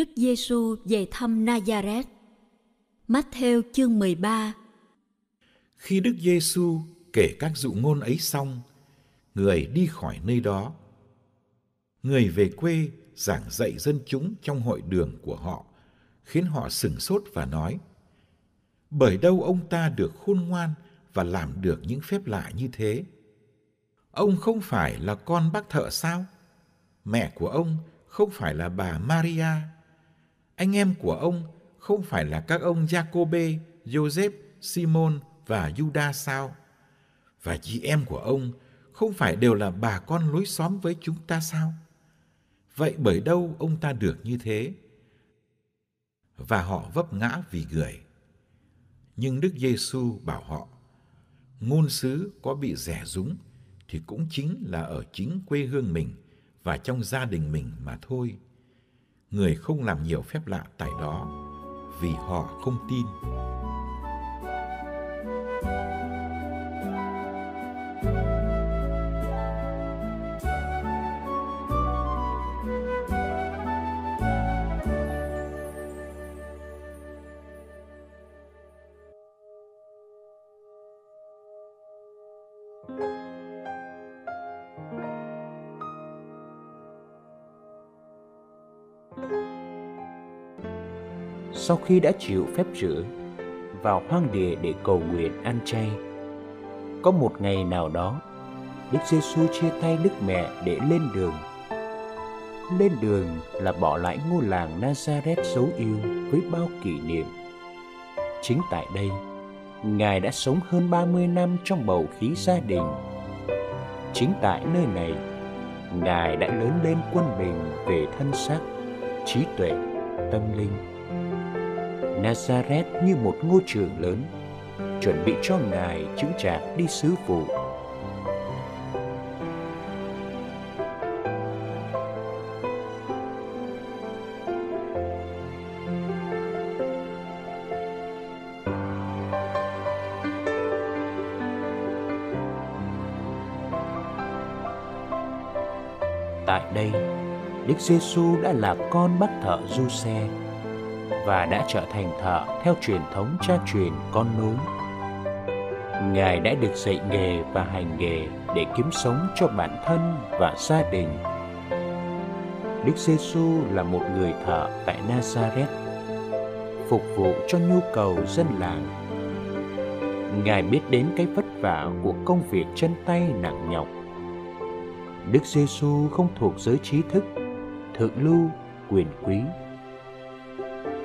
Đức Giêsu về thăm Nazareth. Matthew chương 13 Khi Đức Giêsu kể các dụ ngôn ấy xong, người đi khỏi nơi đó. Người về quê giảng dạy dân chúng trong hội đường của họ, khiến họ sừng sốt và nói, bởi đâu ông ta được khôn ngoan và làm được những phép lạ như thế? Ông không phải là con bác thợ sao? Mẹ của ông không phải là bà Maria anh em của ông không phải là các ông Jacobe, Joseph, Simon và Judas sao? Và chị em của ông không phải đều là bà con lối xóm với chúng ta sao? Vậy bởi đâu ông ta được như thế? Và họ vấp ngã vì người. Nhưng Đức Giêsu bảo họ, ngôn sứ có bị rẻ rúng thì cũng chính là ở chính quê hương mình và trong gia đình mình mà thôi người không làm nhiều phép lạ tại đó vì họ không tin. Sau khi đã chịu phép rửa vào hoang địa để cầu nguyện ăn chay. Có một ngày nào đó, Đức Giêsu chia tay Đức Mẹ để lên đường. Lên đường là bỏ lại ngôi làng Nazareth dấu yêu với bao kỷ niệm. Chính tại đây, Ngài đã sống hơn 30 năm trong bầu khí gia đình. Chính tại nơi này, Ngài đã lớn lên quân bình về thân xác, trí tuệ, tâm linh Nazareth như một ngôi trường lớn, chuẩn bị cho Ngài chứng chạc đi sứ vụ. Tại đây, Đức Giêsu đã là con bác thợ du xe và đã trở thành thợ theo truyền thống cha truyền con nối. Ngài đã được dạy nghề và hành nghề để kiếm sống cho bản thân và gia đình. Đức Giêsu là một người thợ tại Nazareth, phục vụ cho nhu cầu dân làng. Ngài biết đến cái vất vả của công việc chân tay nặng nhọc. Đức Giêsu không thuộc giới trí thức, thượng lưu, quyền quý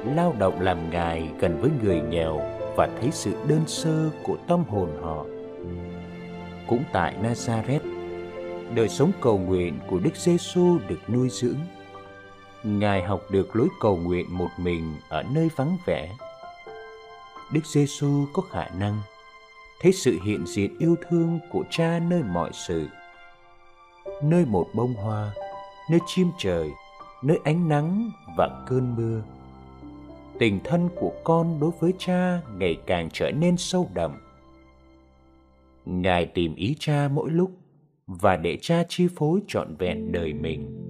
lao động làm ngài gần với người nghèo và thấy sự đơn sơ của tâm hồn họ. Cũng tại Nazareth, đời sống cầu nguyện của Đức Giêsu được nuôi dưỡng. Ngài học được lối cầu nguyện một mình ở nơi vắng vẻ. Đức Giêsu có khả năng thấy sự hiện diện yêu thương của Cha nơi mọi sự. Nơi một bông hoa, nơi chim trời, nơi ánh nắng và cơn mưa tình thân của con đối với cha ngày càng trở nên sâu đậm. Ngài tìm ý cha mỗi lúc và để cha chi phối trọn vẹn đời mình.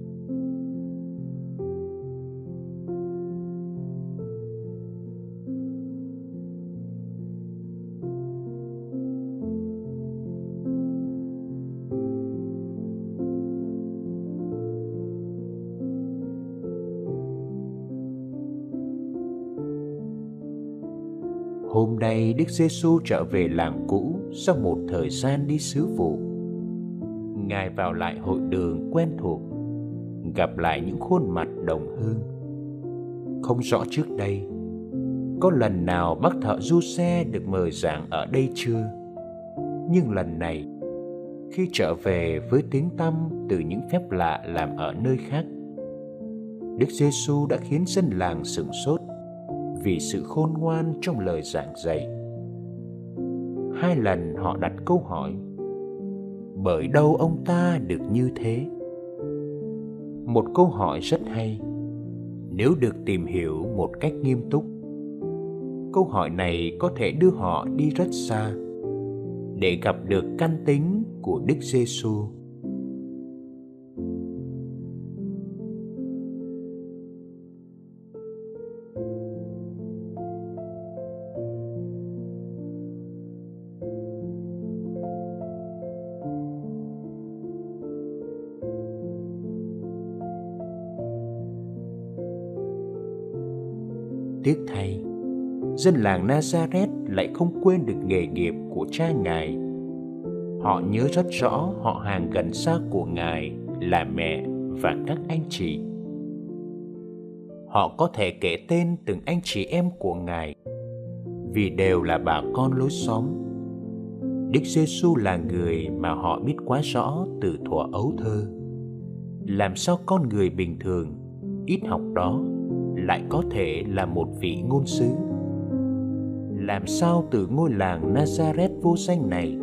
Hôm nay Đức Giêsu trở về làng cũ sau một thời gian đi sứ vụ. Ngài vào lại hội đường quen thuộc, gặp lại những khuôn mặt đồng hương. Không rõ trước đây, có lần nào bác thợ du xe được mời giảng ở đây chưa? Nhưng lần này, khi trở về với tiếng tăm từ những phép lạ làm ở nơi khác, Đức Giêsu đã khiến dân làng sửng sốt vì sự khôn ngoan trong lời giảng dạy. Hai lần họ đặt câu hỏi, Bởi đâu ông ta được như thế? Một câu hỏi rất hay, Nếu được tìm hiểu một cách nghiêm túc Câu hỏi này có thể đưa họ đi rất xa Để gặp được căn tính của Đức Giêsu. Tiếc thay, dân làng Nazareth lại không quên được nghề nghiệp của cha Ngài. Họ nhớ rất rõ họ hàng gần xa của Ngài là mẹ và các anh chị. Họ có thể kể tên từng anh chị em của Ngài vì đều là bà con lối xóm. Đức Giêsu là người mà họ biết quá rõ từ thuở ấu thơ. Làm sao con người bình thường ít học đó lại có thể là một vị ngôn sứ. Làm sao từ ngôi làng nazareth vô danh này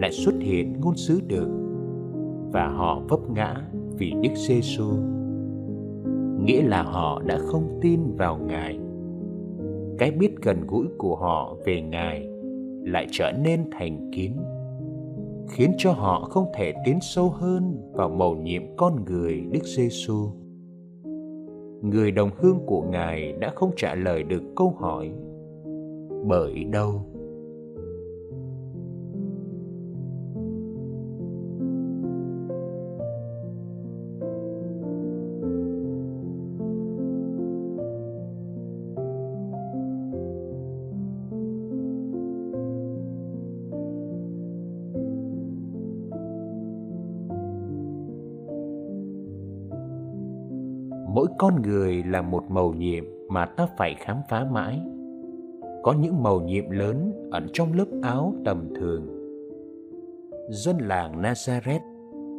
lại xuất hiện ngôn sứ được? Và họ vấp ngã vì đức giê xu nghĩa là họ đã không tin vào ngài. Cái biết gần gũi của họ về ngài lại trở nên thành kín, khiến cho họ không thể tiến sâu hơn vào mầu nhiệm con người đức giê xu người đồng hương của ngài đã không trả lời được câu hỏi. Bởi đâu? Con người là một mầu nhiệm mà ta phải khám phá mãi. Có những màu nhiệm lớn ẩn trong lớp áo tầm thường. Dân làng nazareth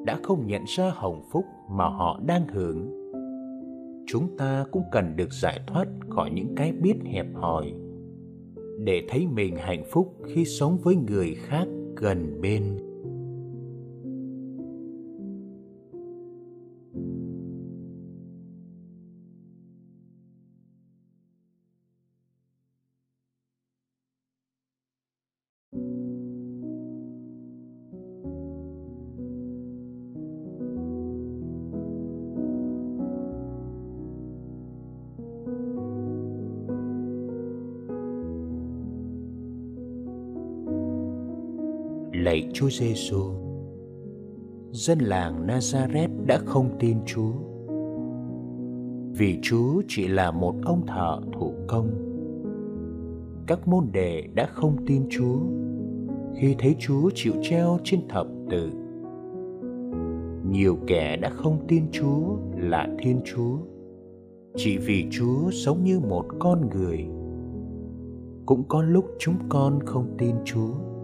đã không nhận ra hồng phúc mà họ đang hưởng. Chúng ta cũng cần được giải thoát khỏi những cái biết hẹp hòi để thấy mình hạnh phúc khi sống với người khác gần bên. Lạy Chúa Giêsu. Dân làng Nazareth đã không tin Chúa. Vì Chúa chỉ là một ông thợ thủ công. Các môn đệ đã không tin Chúa khi thấy Chúa chịu treo trên thập tự. Nhiều kẻ đã không tin Chúa là Thiên Chúa chỉ vì Chúa sống như một con người. Cũng có lúc chúng con không tin Chúa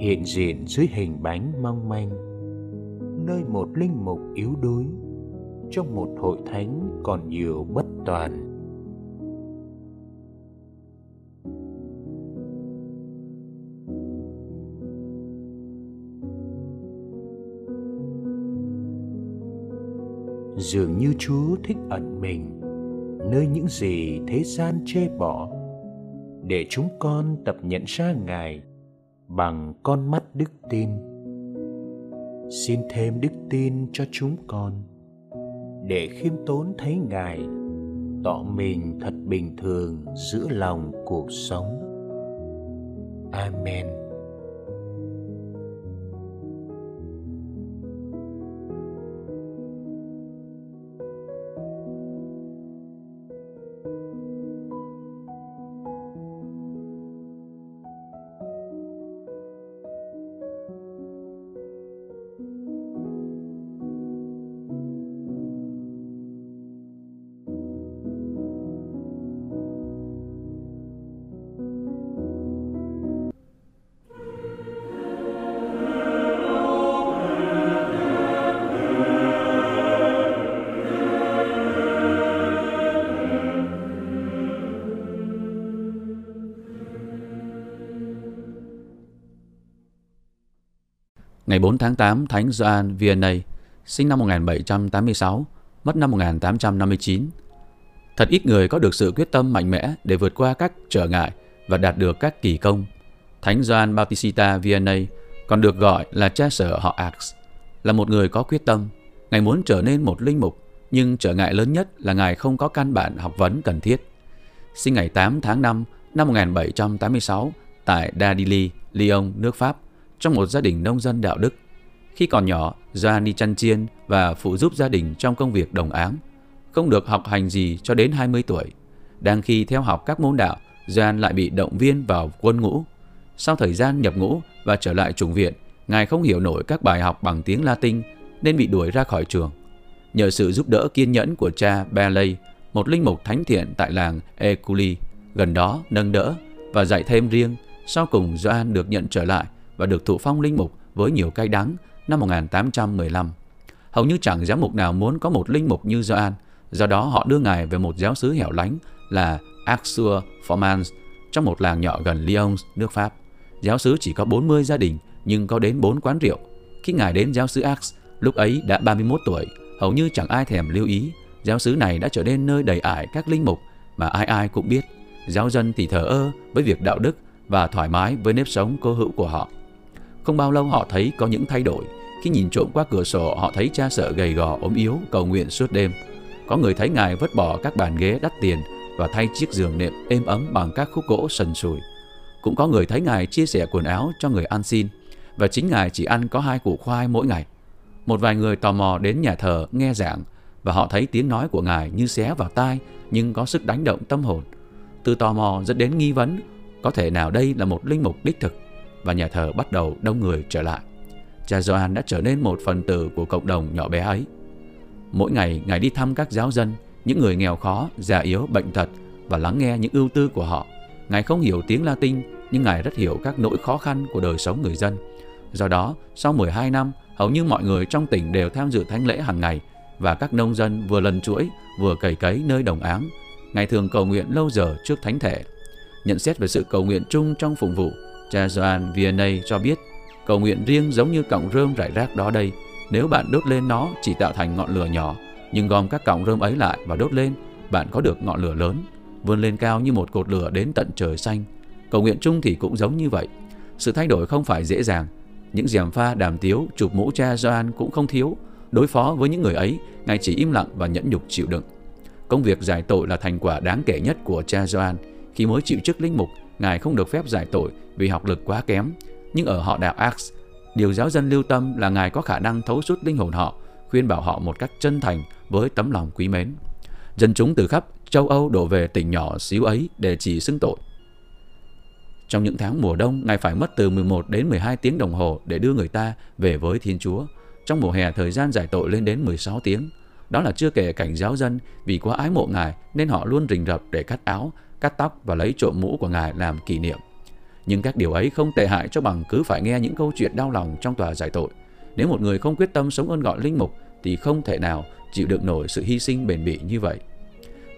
hiện diện dưới hình bánh mong manh. Nơi một linh mục yếu đuối, trong một hội thánh còn nhiều bất toàn. Dường như chúa thích ẩn mình nơi những gì thế gian chê bỏ, để chúng con tập nhận ra ngài bằng con mắt đức tin. Xin thêm đức tin cho chúng con, để khiêm tốn thấy ngài, tỏ mình thật bình thường giữa lòng cuộc sống. Amen. Ngày 4 tháng 8, Thánh Gioan Vianney, sinh năm 1786, mất năm 1859. Thật ít người có được sự quyết tâm mạnh mẽ để vượt qua các trở ngại và đạt được các kỳ công. Thánh Gioan Bautista Vianney còn được gọi là cha sở họ Ax, là một người có quyết tâm. Ngài muốn trở nên một linh mục, nhưng trở ngại lớn nhất là Ngài không có căn bản học vấn cần thiết. Sinh ngày 8 tháng 5 năm 1786 tại Dadili, Lyon, nước Pháp, trong một gia đình nông dân đạo đức. Khi còn nhỏ, Doan đi chăn chiên và phụ giúp gia đình trong công việc đồng áng. Không được học hành gì cho đến 20 tuổi. Đang khi theo học các môn đạo, Doan lại bị động viên vào quân ngũ. Sau thời gian nhập ngũ và trở lại trùng viện, Ngài không hiểu nổi các bài học bằng tiếng Latin nên bị đuổi ra khỏi trường. Nhờ sự giúp đỡ kiên nhẫn của cha Bailey, một linh mục thánh thiện tại làng Eculi, gần đó nâng đỡ và dạy thêm riêng, sau cùng Doan được nhận trở lại và được thụ phong linh mục với nhiều cay đắng năm 1815. Hầu như chẳng giám mục nào muốn có một linh mục như Gioan do đó họ đưa ngài về một giáo xứ hẻo lánh là Axur Formans trong một làng nhỏ gần Lyon, nước Pháp. Giáo xứ chỉ có 40 gia đình nhưng có đến 4 quán rượu. Khi ngài đến giáo xứ Ax lúc ấy đã 31 tuổi, hầu như chẳng ai thèm lưu ý. Giáo xứ này đã trở nên nơi đầy ải các linh mục mà ai ai cũng biết. Giáo dân thì thờ ơ với việc đạo đức và thoải mái với nếp sống cơ hữu của họ. Không bao lâu họ thấy có những thay đổi. Khi nhìn trộm qua cửa sổ, họ thấy cha sợ gầy gò ốm yếu cầu nguyện suốt đêm. Có người thấy ngài vứt bỏ các bàn ghế đắt tiền và thay chiếc giường nệm êm ấm bằng các khúc gỗ sần sùi. Cũng có người thấy ngài chia sẻ quần áo cho người ăn xin và chính ngài chỉ ăn có hai củ khoai mỗi ngày. Một vài người tò mò đến nhà thờ nghe giảng và họ thấy tiếng nói của ngài như xé vào tai nhưng có sức đánh động tâm hồn. Từ tò mò dẫn đến nghi vấn có thể nào đây là một linh mục đích thực và nhà thờ bắt đầu đông người trở lại. Cha Gioan đã trở nên một phần tử của cộng đồng nhỏ bé ấy. Mỗi ngày, Ngài đi thăm các giáo dân, những người nghèo khó, già yếu, bệnh tật và lắng nghe những ưu tư của họ. Ngài không hiểu tiếng Latin, nhưng Ngài rất hiểu các nỗi khó khăn của đời sống người dân. Do đó, sau 12 năm, hầu như mọi người trong tỉnh đều tham dự thánh lễ hàng ngày và các nông dân vừa lần chuỗi vừa cày cấy nơi đồng áng. Ngài thường cầu nguyện lâu giờ trước thánh thể. Nhận xét về sự cầu nguyện chung trong phụng vụ, cha Joan Vianney cho biết cầu nguyện riêng giống như cọng rơm rải rác đó đây. Nếu bạn đốt lên nó chỉ tạo thành ngọn lửa nhỏ, nhưng gom các cọng rơm ấy lại và đốt lên, bạn có được ngọn lửa lớn, vươn lên cao như một cột lửa đến tận trời xanh. Cầu nguyện chung thì cũng giống như vậy. Sự thay đổi không phải dễ dàng. Những gièm pha đàm tiếu, chụp mũ cha Joan cũng không thiếu. Đối phó với những người ấy, Ngài chỉ im lặng và nhẫn nhục chịu đựng. Công việc giải tội là thành quả đáng kể nhất của cha Joan. Khi mới chịu chức linh mục, Ngài không được phép giải tội vì học lực quá kém. Nhưng ở họ đạo Ax, điều giáo dân lưu tâm là Ngài có khả năng thấu suốt linh hồn họ, khuyên bảo họ một cách chân thành với tấm lòng quý mến. Dân chúng từ khắp châu Âu đổ về tỉnh nhỏ xíu ấy để chỉ xưng tội. Trong những tháng mùa đông, Ngài phải mất từ 11 đến 12 tiếng đồng hồ để đưa người ta về với Thiên Chúa. Trong mùa hè, thời gian giải tội lên đến 16 tiếng. Đó là chưa kể cảnh giáo dân vì quá ái mộ Ngài nên họ luôn rình rập để cắt áo, cắt tóc và lấy trộm mũ của Ngài làm kỷ niệm. Nhưng các điều ấy không tệ hại cho bằng cứ phải nghe những câu chuyện đau lòng trong tòa giải tội. Nếu một người không quyết tâm sống ơn gọi linh mục thì không thể nào chịu đựng nổi sự hy sinh bền bỉ như vậy.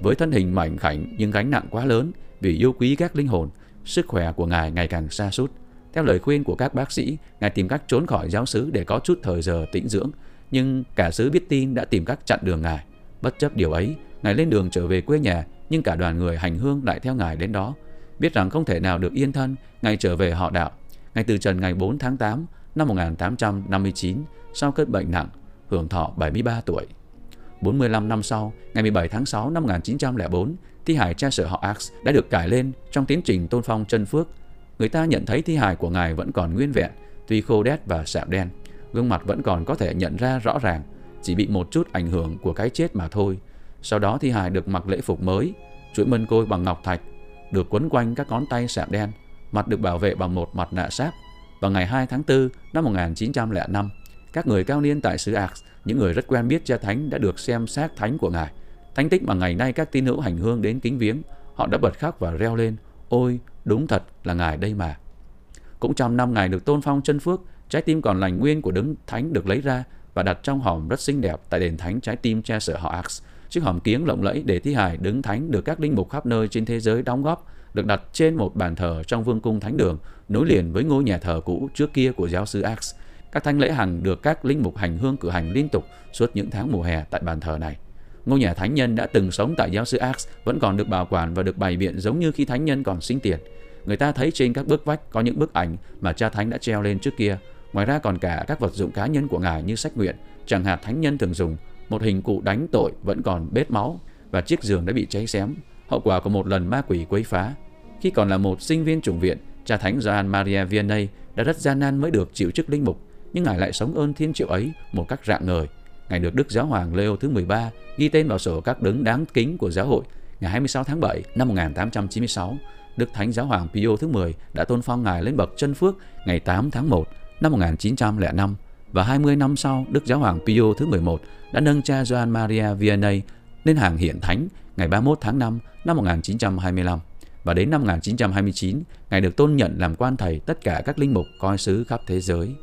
Với thân hình mảnh khảnh nhưng gánh nặng quá lớn vì yêu quý các linh hồn, sức khỏe của Ngài ngày càng xa sút. Theo lời khuyên của các bác sĩ, Ngài tìm cách trốn khỏi giáo xứ để có chút thời giờ tĩnh dưỡng, nhưng cả xứ biết tin đã tìm cách chặn đường Ngài. Bất chấp điều ấy, Ngài lên đường trở về quê nhà, nhưng cả đoàn người hành hương lại theo Ngài đến đó. Biết rằng không thể nào được yên thân, Ngài trở về họ đạo. Ngài từ trần ngày 4 tháng 8 năm 1859 sau cơn bệnh nặng, hưởng thọ 73 tuổi. 45 năm sau, ngày 17 tháng 6 năm 1904, thi hài cha sở họ Ax đã được cải lên trong tiến trình tôn phong chân phước. Người ta nhận thấy thi hài của ngài vẫn còn nguyên vẹn, tuy khô đét và sạm đen. Gương mặt vẫn còn có thể nhận ra rõ ràng, chỉ bị một chút ảnh hưởng của cái chết mà thôi. Sau đó thi hài được mặc lễ phục mới, chuỗi mân côi bằng ngọc thạch, được quấn quanh các ngón tay sạm đen, mặt được bảo vệ bằng một mặt nạ sáp. Vào ngày 2 tháng 4 năm 1905, các người cao niên tại xứ Ax, những người rất quen biết cha thánh đã được xem xác thánh của ngài. Thánh tích mà ngày nay các tín hữu hành hương đến kính viếng, họ đã bật khóc và reo lên, ôi, đúng thật là ngài đây mà. Cũng trong năm ngài được tôn phong chân phước, trái tim còn lành nguyên của đấng thánh được lấy ra và đặt trong hòm rất xinh đẹp tại đền thánh trái tim cha sở họ Ax. Chiếc hòm kiếng lộng lẫy để thi hài đứng thánh được các linh mục khắp nơi trên thế giới đóng góp, được đặt trên một bàn thờ trong vương cung thánh đường, nối liền với ngôi nhà thờ cũ trước kia của giáo sư Ax. Các thánh lễ hằng được các linh mục hành hương cử hành liên tục suốt những tháng mùa hè tại bàn thờ này. Ngôi nhà thánh nhân đã từng sống tại giáo sư Axe vẫn còn được bảo quản và được bày biện giống như khi thánh nhân còn sinh tiền. Người ta thấy trên các bức vách có những bức ảnh mà cha thánh đã treo lên trước kia. Ngoài ra còn cả các vật dụng cá nhân của ngài như sách nguyện, chẳng hạn thánh nhân thường dùng, một hình cụ đánh tội vẫn còn bết máu và chiếc giường đã bị cháy xém, hậu quả của một lần ma quỷ quấy phá. Khi còn là một sinh viên chủng viện, cha thánh Gioan Maria Vianney đã rất gian nan mới được chịu chức linh mục, nhưng ngài lại sống ơn thiên triệu ấy một cách rạng ngời. Ngài được Đức Giáo hoàng Leo thứ 13 ghi tên vào sổ các đấng đáng kính của giáo hội ngày 26 tháng 7 năm 1896. Đức Thánh Giáo hoàng Pio thứ 10 đã tôn phong ngài lên bậc chân phước ngày 8 tháng 1 năm 1905 và 20 năm sau, Đức Giáo hoàng Pio thứ 11 đã nâng cha Joan Maria Vianney lên hàng hiện thánh ngày 31 tháng 5 năm 1925 và đến năm 1929, Ngài được tôn nhận làm quan thầy tất cả các linh mục coi sứ khắp thế giới.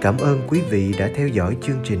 Cảm ơn quý vị đã theo dõi chương trình.